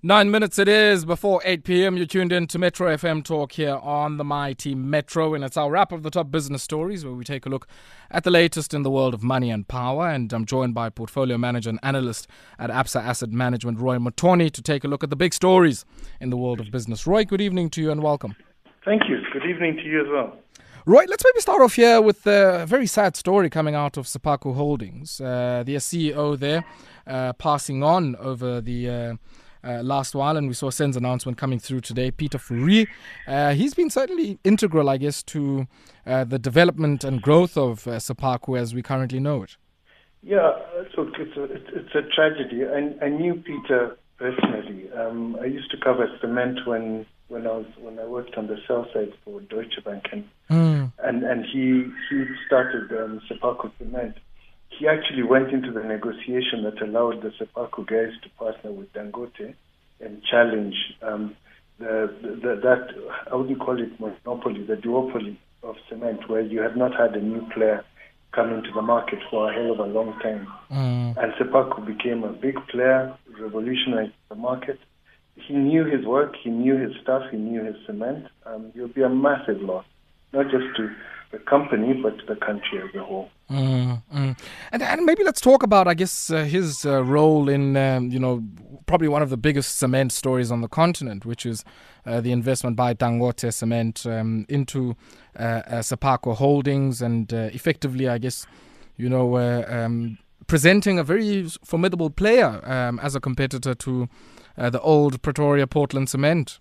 Nine minutes it is before 8 p.m. You're tuned in to Metro FM Talk here on the Mighty Metro, and it's our wrap of the top business stories where we take a look at the latest in the world of money and power. And I'm joined by portfolio manager and analyst at Absa Asset Management, Roy Mutooni, to take a look at the big stories in the world of business. Roy, good evening to you and welcome. Thank you. Good evening to you as well. Roy, let's maybe start off here with a very sad story coming out of Sephaku Holdings. Uh, the CEO there uh, passing on over the. Uh, uh, last while, and we saw SENS announcement coming through today. Peter Fourie, uh, he's been certainly integral, I guess, to uh, the development and growth of uh, Sephaku as we currently know it. Yeah, look, it's a, it's a tragedy. I, I knew Peter personally. Um, I used to cover cement when when I was when I worked on the sell side for Deutsche Bank, and mm. and, and he he started um, Cement he actually went into the negotiation that allowed the Sephaku guys to partner with Dangote and challenge um, the, the, that, I wouldn't call it monopoly, the duopoly of cement, where you had not had a new player come into the market for a hell of a long time. Mm. And Sephaku became a big player, revolutionized the market. He knew his work, he knew his stuff, he knew his cement. Um, it would be a massive loss, not just to the company, but the country as a whole. Mm, mm. And, and maybe let's talk about, I guess, uh, his uh, role in, um, you know, probably one of the biggest cement stories on the continent, which is uh, the investment by Dangote Cement um, into uh, uh Sephaku Holdings and uh, effectively, I guess, you know, um, presenting a very formidable player um, as a competitor to the old Pretoria Portland Cement.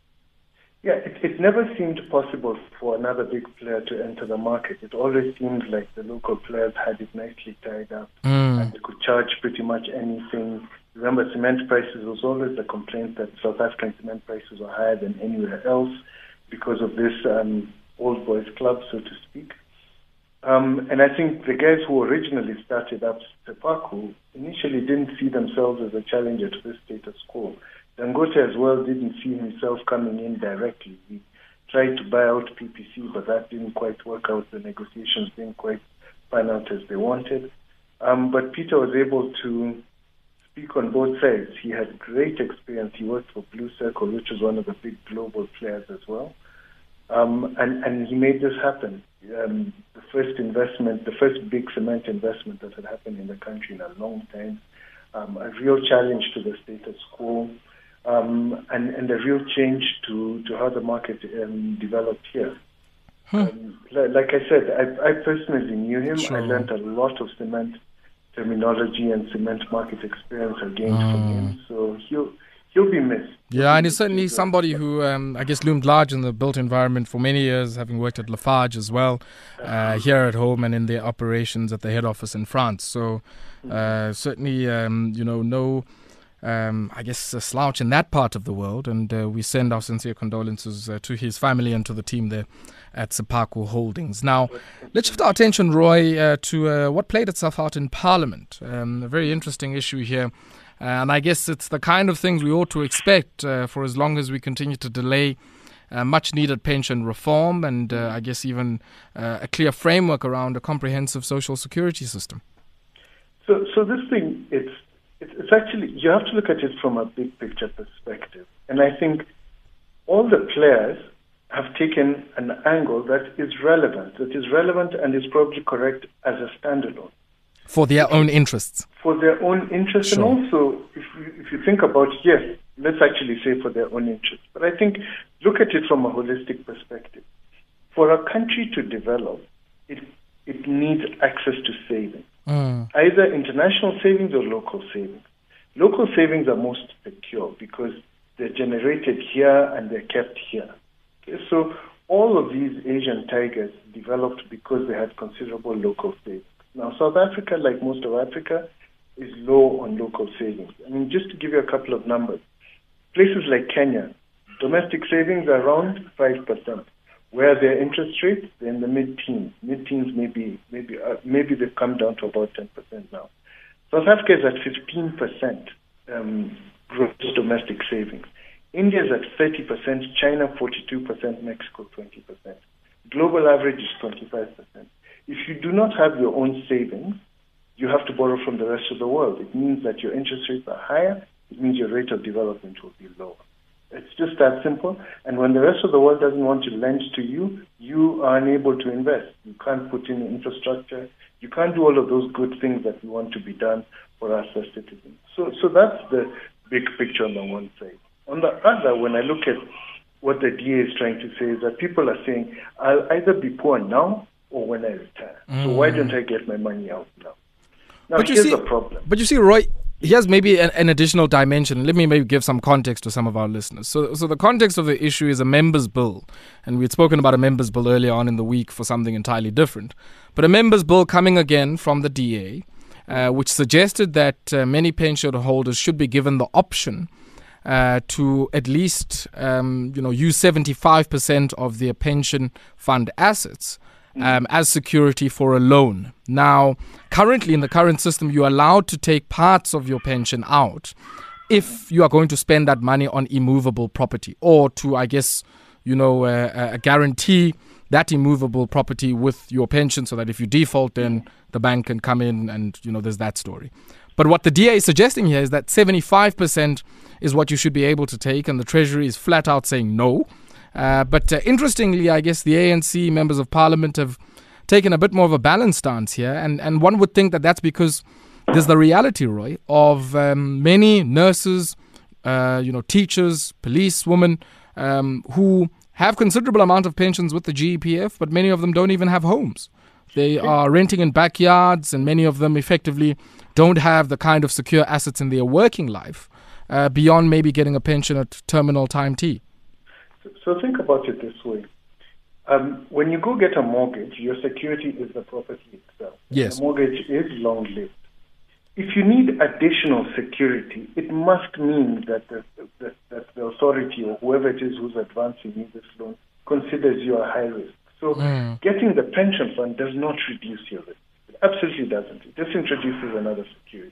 Yeah, it, it never seemed possible for another big player to enter the market. It always seemed like the local players had it nicely tied up mm. and they could charge pretty much anything. Remember, cement prices was always a complaint that South African cement prices were higher than anywhere else because of this um, old boys club, so to speak. Um, and I think the guys who originally started up Sephaku initially didn't see themselves as a challenger to the status quo. Dangote as well didn't see himself coming in directly. He tried to buy out PPC, but that didn't quite work out. The negotiations didn't quite pan out as they wanted. Um, but Peter was able to speak on both sides. He had great experience. He worked for Blue Circle, which was one of the big global players as well. Um, and, and he made this happen. Um, the first investment, the first big cement investment that had happened in the country in a long time. Um, a real challenge to the status quo um, and, and a real change to, to how the market um, developed here. Huh. Um, like I said, I, I personally knew him. Sure. I learned a lot of cement terminology and cement market experience I gained from ah. him. So he'll he'll be missed. Yeah, and he's certainly somebody who um, I guess loomed large in the built environment for many years, having worked at Lafarge as well, uh, here at home and in their operations at the head office in France. So uh, mm-hmm. certainly, um, you know, no um, I guess, a slouch in that part of the world. And uh, we send our sincere condolences uh, to his family and to the team there at Sephaku Holdings. Now, let's shift our attention, Roy, uh, to uh, what played itself out in Parliament. Um, a very interesting issue here. and I guess it's the kind of things we ought to expect uh, for as long as we continue to delay. Uh, much needed pension reform, and I guess even a clear framework around a comprehensive social security system. So, so this thing, it's it's actually, you have to look at it from a big picture perspective. And I think all the players have taken an angle that is relevant, that is relevant and is probably correct as a standalone. For their own interests. For their own interests. Sure. And also, if you, if you think about, yes, let's actually say for their own interests. But I think look at it from a holistic perspective. For a country to develop, it, it needs access to savings mm. either international savings or local savings. Local savings are most secure because they're generated here and they're kept here. Okay, so all of these Asian tigers developed because they had considerable local savings. Now, South Africa, like most of Africa, is low on local savings. I mean, just to give you a couple of numbers, places like Kenya, domestic savings are around 5% where their interest rates in the mid-teens. Mid-teens maybe maybe uh, maybe they've come down to about 10% now. South Africa is at 15% um, gross domestic savings. India is at 30%, China 42%, Mexico 20%. Global average is 25%. If you do not have your own savings, you have to borrow from the rest of the world. It means that your interest rates are higher it means your rate of development will be lower. It's just that simple. And when the rest of the world doesn't want to lend to you, you are unable to invest. You can't put in infrastructure. You can't do all of those good things that we want to be done for us as citizens. So, so that's the big picture on the one side. On the other, when I look at what the DA is trying to say is that people are saying, I'll either be poor now or when I retire. Mm. So why don't I get my money out now? Now, but here's see, the problem. But you see, Roy, here's maybe an, an, additional dimension. Let me maybe give some context to some of our listeners. So, so the context of the issue is a members' bill, and we had spoken about a members' bill earlier on in the week for something entirely different. But a members' bill coming again from the DA, uh, which suggested that uh, many pension holders should be given the option uh, to at least um, you know use 75% of their pension fund assets um, as security for a loan. Now, currently in the current system, you're allowed to take parts of your pension out if you are going to spend that money on immovable property or to, I guess, you know, uh, uh, guarantee that immovable property with your pension so that if you default, then the bank can come in and, you know, there's that story. But what the DA is suggesting here is that 75% is what you should be able to take, and the Treasury is flat out saying no. Uh, but uh, interestingly, I guess the ANC members of parliament have taken a bit more of a balanced stance here, and, and one would think that that's because there's the reality, Roy, of um, many nurses, uh, you know, teachers, police women um, who have considerable amount of pensions with the GEPF, but many of them don't even have homes. They are renting in backyards, and many of them effectively don't have the kind of secure assets in their working life uh, beyond maybe getting a pension at terminal time T. So think about it this way. Um, when you go get a mortgage, your security is the property itself. Yes. The mortgage is long lived. If you need additional security, it must mean that the, the, that the authority or whoever it is who's advancing you this loan considers you a high risk. So mm. getting the pension fund does not reduce your risk. It absolutely doesn't. It just introduces another security.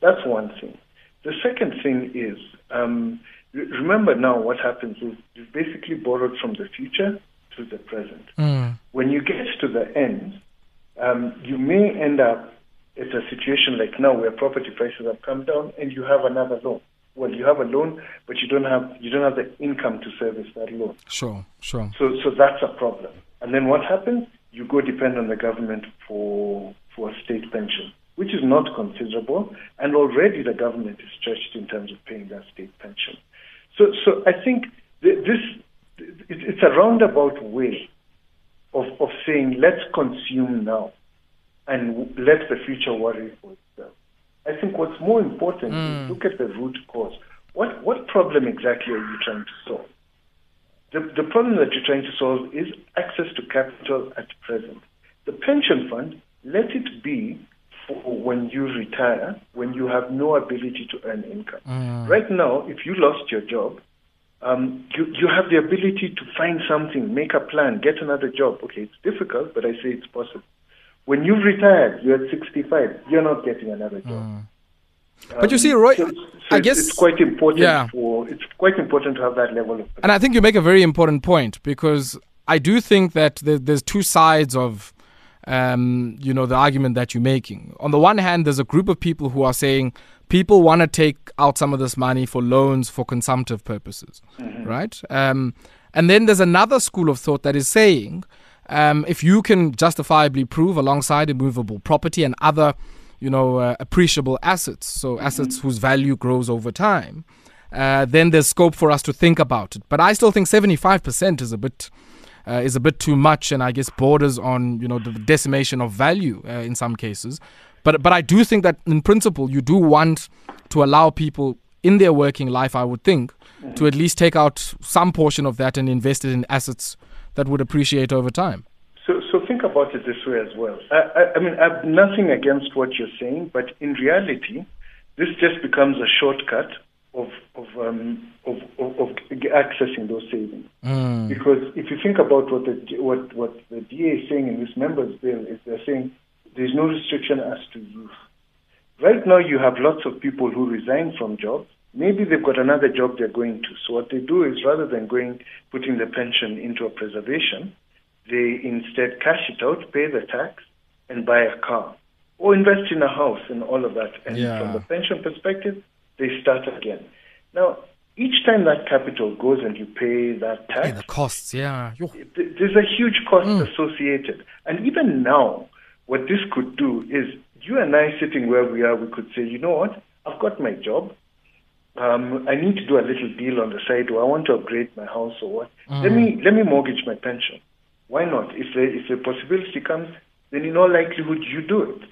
That's one thing. The second thing is um, remember now what happens is you've basically borrowed from the future to the present. Mm. When you get to the end, um, you may end up at a situation like now where property prices have come down and you have another loan. Well, you have a loan, but you don't have you don't have the income to service that loan. Sure, sure. So, so that's a problem. And then what happens? You go depend on the government for for a state pension, which is not considerable, and already the government is stretched in terms of paying that state pension. So, so I think this it's a roundabout way of, of saying let's consume now and let the future worry for itself. I think what's more important mm. is look at the root cause. What what problem exactly are you trying to solve? The, the problem that you're trying to solve is access to capital at present. The pension fund, let it be when you retire, when you have no ability to earn income. Mm. Right now, if you lost your job, um, you, you have the ability to find something, make a plan, get another job. Okay, it's difficult, but I say it's possible. When you've retired, you're at 65, you're not getting another job. Mm. But you see, Roy, so, so I it's, guess it's quite important. Yeah. For, it's quite important to have that level of. And I think you make a very important point because I do think that there's two sides of um, you know, the argument that you're making. On the one hand, there's a group of people who are saying people want to take out some of this money for loans for consumptive purposes, mm-hmm. right? Um, and then there's another school of thought that is saying um, if you can justifiably prove alongside immovable property and other, you know, uh, appreciable assets, so mm-hmm. assets whose value grows over time, uh, then there's scope for us to think about it. But I still think 75% is a bit uh, is a bit too much, and I guess borders on you know the decimation of value uh, in some cases. But but I do think that in principle you do want to allow people in their working life, I would think, mm-hmm. to at least take out some portion of that and invest it in assets that would appreciate over time. So, so think about it this way as well. I, I, I mean, I have nothing against what you're saying, but in reality, this just becomes a shortcut of of, um, of, of, of accessing those savings. Mm. Because if you think about what the what what the DA is saying in this members bill is they're saying there's no restriction as to use. Right now, you have lots of people who resign from jobs. Maybe they've got another job they're going to. So what they do is rather than going putting the pension into a preservation, they instead cash it out, pay the tax, and buy a car or invest in a house and all of that. And yeah. from the pension perspective, they start again. Now, each time that capital goes and you pay that tax, yeah, the costs, yeah, there's a huge cost mm. associated. And even now, what this could do is you and I sitting where we are, we could say, you know what, I've got my job. Um, I need to do a little deal on the side, or I want to upgrade my house, or what. Mm. Let me let me mortgage my pension. Why not? If the, if the possibility comes, then in all likelihood you do it.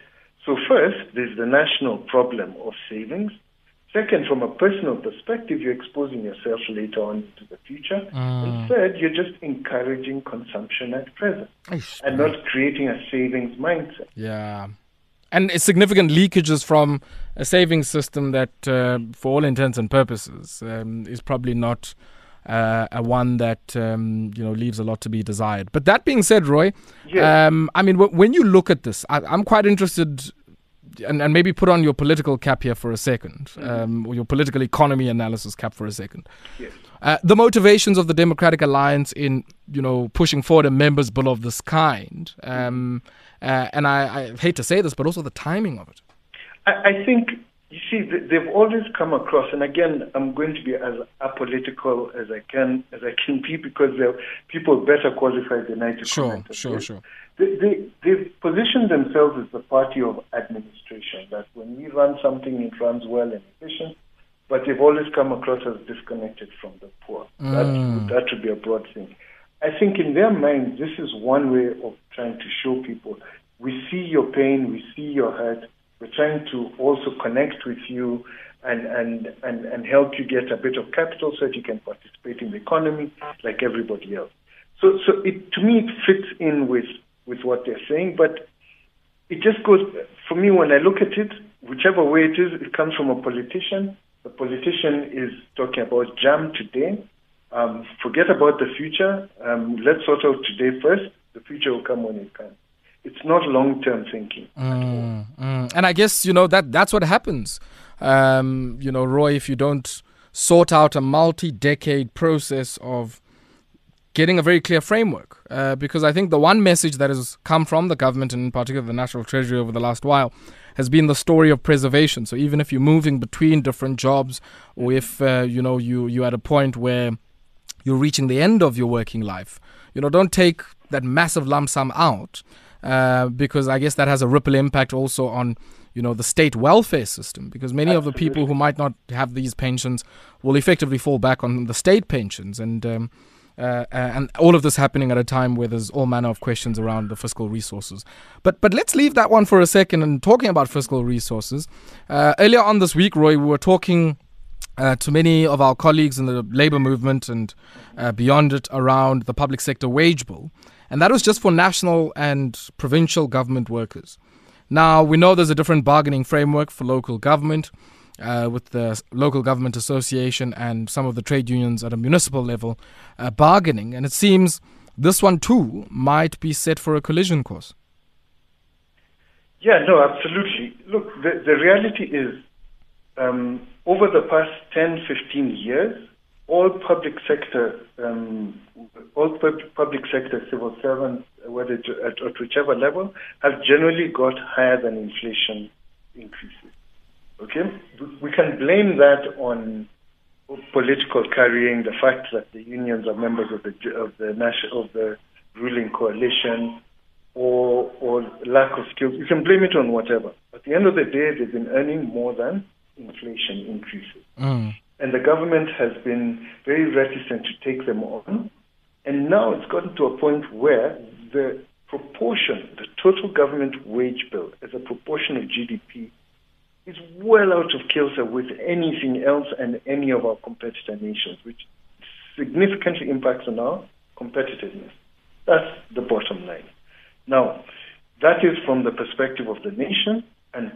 So first, there's the national problem of savings. Second, from a personal perspective, you're exposing yourself later on into the future. Mm. And third, you're just encouraging consumption at present and not creating a savings mindset. Yeah. And significant leakages from a savings system that, uh, for all intents and purposes, um, is probably not uh, a one that um, you know leaves a lot to be desired. But that being said, Roy, yeah. um, I mean, w- when you look at this, I, am quite interested and, and maybe put on your political cap here for a 2nd mm-hmm. um, or your political economy analysis cap for a second. Yes. Uh, the motivations of the Democratic Alliance in, you know, pushing forward a members bill of this kind, um, uh, and I, I, hate to say this, but also the timing of it. I, I think you see they've always come across, and again, I'm going to be as apolitical as I can as I can be because there are people better qualified than I to sure, comment. Sure, sure, sure they, they, they've positioned themselves as the party of administration, that when we run something, it runs well and efficient, but they've always come across as disconnected from the poor. Mm. That, that would be a broad thing. I think in their minds, this is one way of trying to show people we see your pain, we see your hurt, we're trying to also connect with you and, and, and, and help you get a bit of capital so that you can participate in the economy like everybody else. So, so it, to me, it fits in with with what they're saying, but it just goes, for me, when I look at it, whichever way it is, it comes from a politician. The politician is talking about jam today. Um, forget about the future. Um, let's sort out today first. The future will come when it comes. It's not long-term thinking. Mm, mm. And I guess you know that that's what happens. Um, you know, Roy, if you don't sort out a multi-decade process of getting a very clear framework. Uh, because I think the one message that has come from the government, and in particular the National Treasury over the last while, has been the story of preservation. So even if you're moving between different jobs, or if uh, you know you you're at a point where you're reaching the end of your working life, you know, don't take that massive lump sum out. Uh, because I guess that has a ripple impact also on you know the state welfare system because many Absolutely. of the people who might not have these pensions will effectively fall back on the state pensions and um, uh, and all of this happening at a time where there's all manner of questions around the fiscal resources. But but let's leave that one for a second and talking about fiscal resources. Uh, earlier on this week, Roy, we were talking uh, to many of our colleagues in the labour movement and uh, beyond it around the public sector wage bill, and that was just for national and provincial government workers. Now we know there's a different bargaining framework for local government uh, with the local government association and some of the trade unions at a municipal level uh, bargaining. And it seems this one too might be set for a collision course. Yeah, no, absolutely. Look, the, the reality is um, over the past 10, 15 years, all public sector, um, all public sector civil servants, whether at, at whichever level, have generally got higher than inflation increases. Okay, we can blame that on political carrying, the fact that the unions are members of the of the national of the ruling coalition, or or lack of skills. You can blame it on whatever. At the end of the day, they've been earning more than inflation increases, mm. and the government has been very reticent to take them on. And now it's gotten to a point where the proportion, the total government wage bill as a proportion of GDP is well out of kilter with anything else and any of our competitor nations, which significantly impacts on our competitiveness. That's the bottom line. Now, that is from the perspective of the nation and,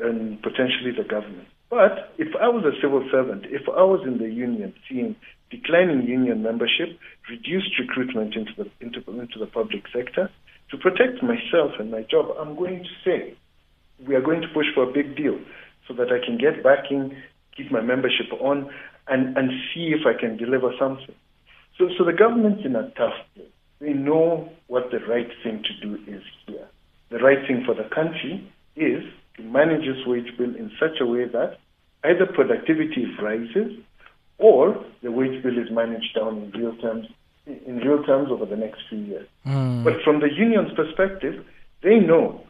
and potentially the government. But if I was a civil servant, if I was in the union seeing declining union membership, reduced recruitment into the, into, into the public sector, to protect myself and my job, I'm going to say, we are going to push for a big deal so that I can get backing, keep my membership on, and, and see if I can deliver something. So, so the government's in a tough place. They know what the right thing to do is here. The right thing for the country is to manage this wage bill in such a way that Either productivity rises or the wage bill is managed down in real terms in real terms over the next few years. Mm. But from the union's perspective, they know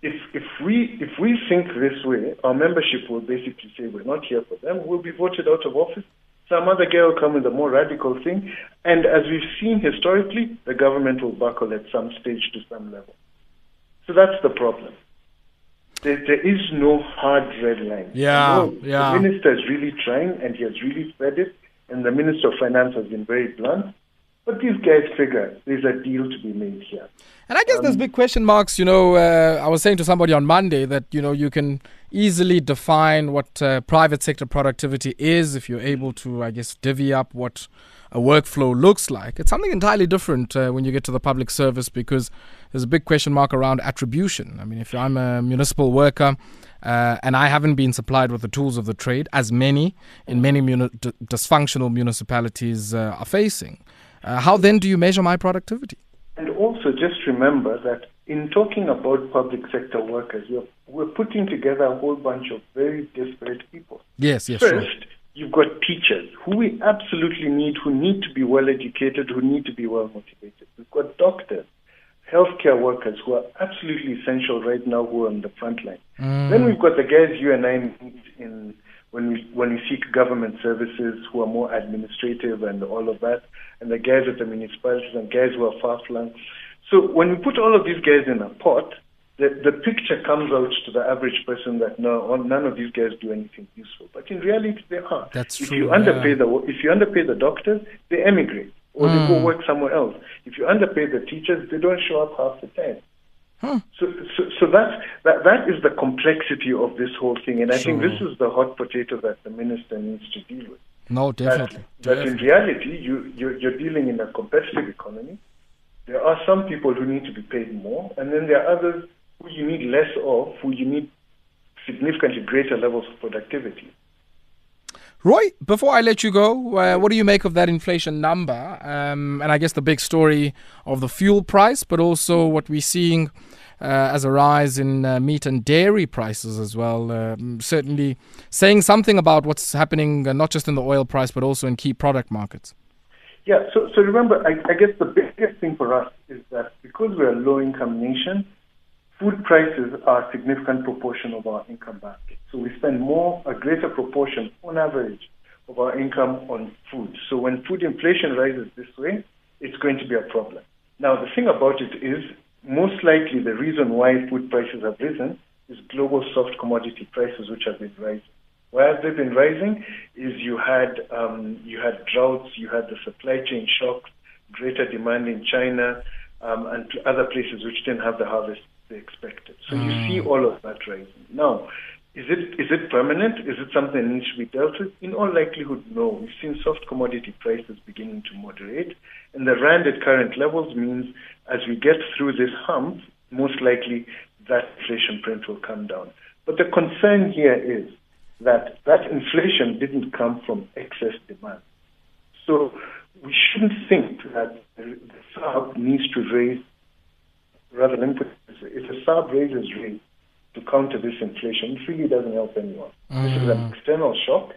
if if we if we think this way, our membership will basically say we're not here for them. We'll be voted out of office. Some other guy will come with a more radical thing, and as we've seen historically, the government will buckle at some stage to some level. So that's the problem. There, there is no hard red line. Yeah, no, yeah. The minister is really trying, and he has really said it, and the minister of finance has been very blunt. But these guys figure there's a deal to be made here. And I guess um, there's big question marks. You know, uh, I was saying to somebody on Monday that, you know, you can easily define what uh, private sector productivity is if you're able to, I guess, divvy up what a workflow looks like. It's something entirely different uh, when you get to the public service because there's a big question mark around attribution. I mean, if I'm a municipal worker, uh, and I haven't been supplied with the tools of the trade, as many in many muni- d- dysfunctional municipalities uh, are facing. Uh, how then do you measure my productivity? And also, just remember that in talking about public sector workers, we're, we're putting together a whole bunch of very disparate people. Yes, yes. First, sure. you've got teachers who we absolutely need, who need to be well educated, who need to be well motivated. We've got doctors, healthcare workers who are absolutely essential right now, who are on the front line. Mm. Then we've got the guys you and I meet in when we when we seek government services who are more administrative and all of that, and the guys at the municipalities and guys who are far flung. So when we put all of these guys in a pot, the, the picture comes out to the average person that no, none of these guys do anything useful. But in reality, they are. That's if true. You underpay yeah. the, if you underpay the doctors, they emigrate or mm. they go hmm. work somewhere else. If you underpay the teachers, they don't show up half the time. Huh. So, so, so that, that, that is the complexity of this whole thing. And I sure. think this is the hot potato that the minister needs to deal with. No, definitely. That, that in reality, you, you're, you're dealing in a competitive economy. There are some people who need to be paid more, and then there are others who you need less of, who you need significantly greater levels of productivity. Roy, before I let you go, uh, what do you make of that inflation number? Um, and I guess the big story of the fuel price, but also what we're seeing as a rise in uh, meat and dairy prices as well. Um, certainly saying something about what's happening uh, not just in the oil price but also in key product markets. Yeah, so, so remember, I, I guess the biggest thing for us is that because we're a low income nation, food prices are a significant proportion of our income basket. So we spend more, a greater proportion on average of our income on food. So when food inflation rises this way, it's going to be a problem. Now, the thing about it is most likely the reason why food prices have risen is global soft commodity prices, which have been rising. Why have they been rising? Is you had um, you had droughts, you had the supply chain shocks, greater demand in China, um, and to other places which didn't have the harvest they expected. So mm. you see all of that rising. Now, is it is it permanent? Is it something that needs to be dealt with? In all likelihood, no. We've seen soft commodity prices beginning to moderate, and the rand at current levels means as we get through this hump, most likely that inflation print will come down. But the concern here is that that inflation didn't come from excess demand. So we shouldn't think that the SARB needs to raise, rather than put if the SARB raises rates to counter this inflation, it really doesn't help anyone. Mm. This is an mm. external shock.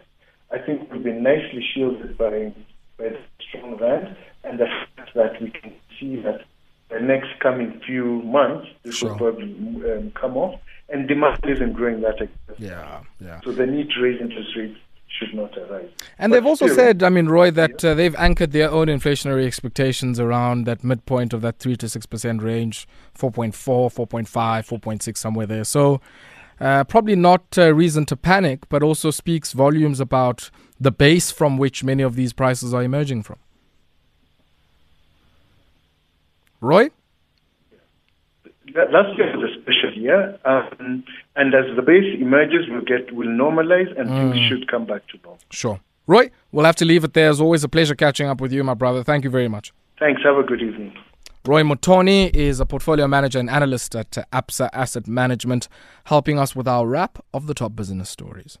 I think we've been nicely shielded by, by the strong rand and the fact that we can see that the next coming few months, this sure. will probably um, come off, and demand isn't growing that aggressively. Yeah, yeah. So the need to raise interest rates should not arise. And but they've also still, said, I mean, Roy, that yeah. uh, they've anchored their own inflationary expectations around that midpoint of that 3 to 6% range 4.4, 4.5, 4.6, somewhere there. So uh, probably not uh, reason to panic, but also speaks volumes about the base from which many of these prices are emerging from. Roy? Last year a special year, um, and as the base emerges, we'll get will normalize, and mm. things should come back to normal. Sure, Roy. We'll have to leave it there. As always, a pleasure catching up with you, my brother. Thank you very much. Thanks. Have a good evening. Roy Mutooni is a portfolio manager and analyst at Absa Asset Management, helping us with our wrap of the top business stories.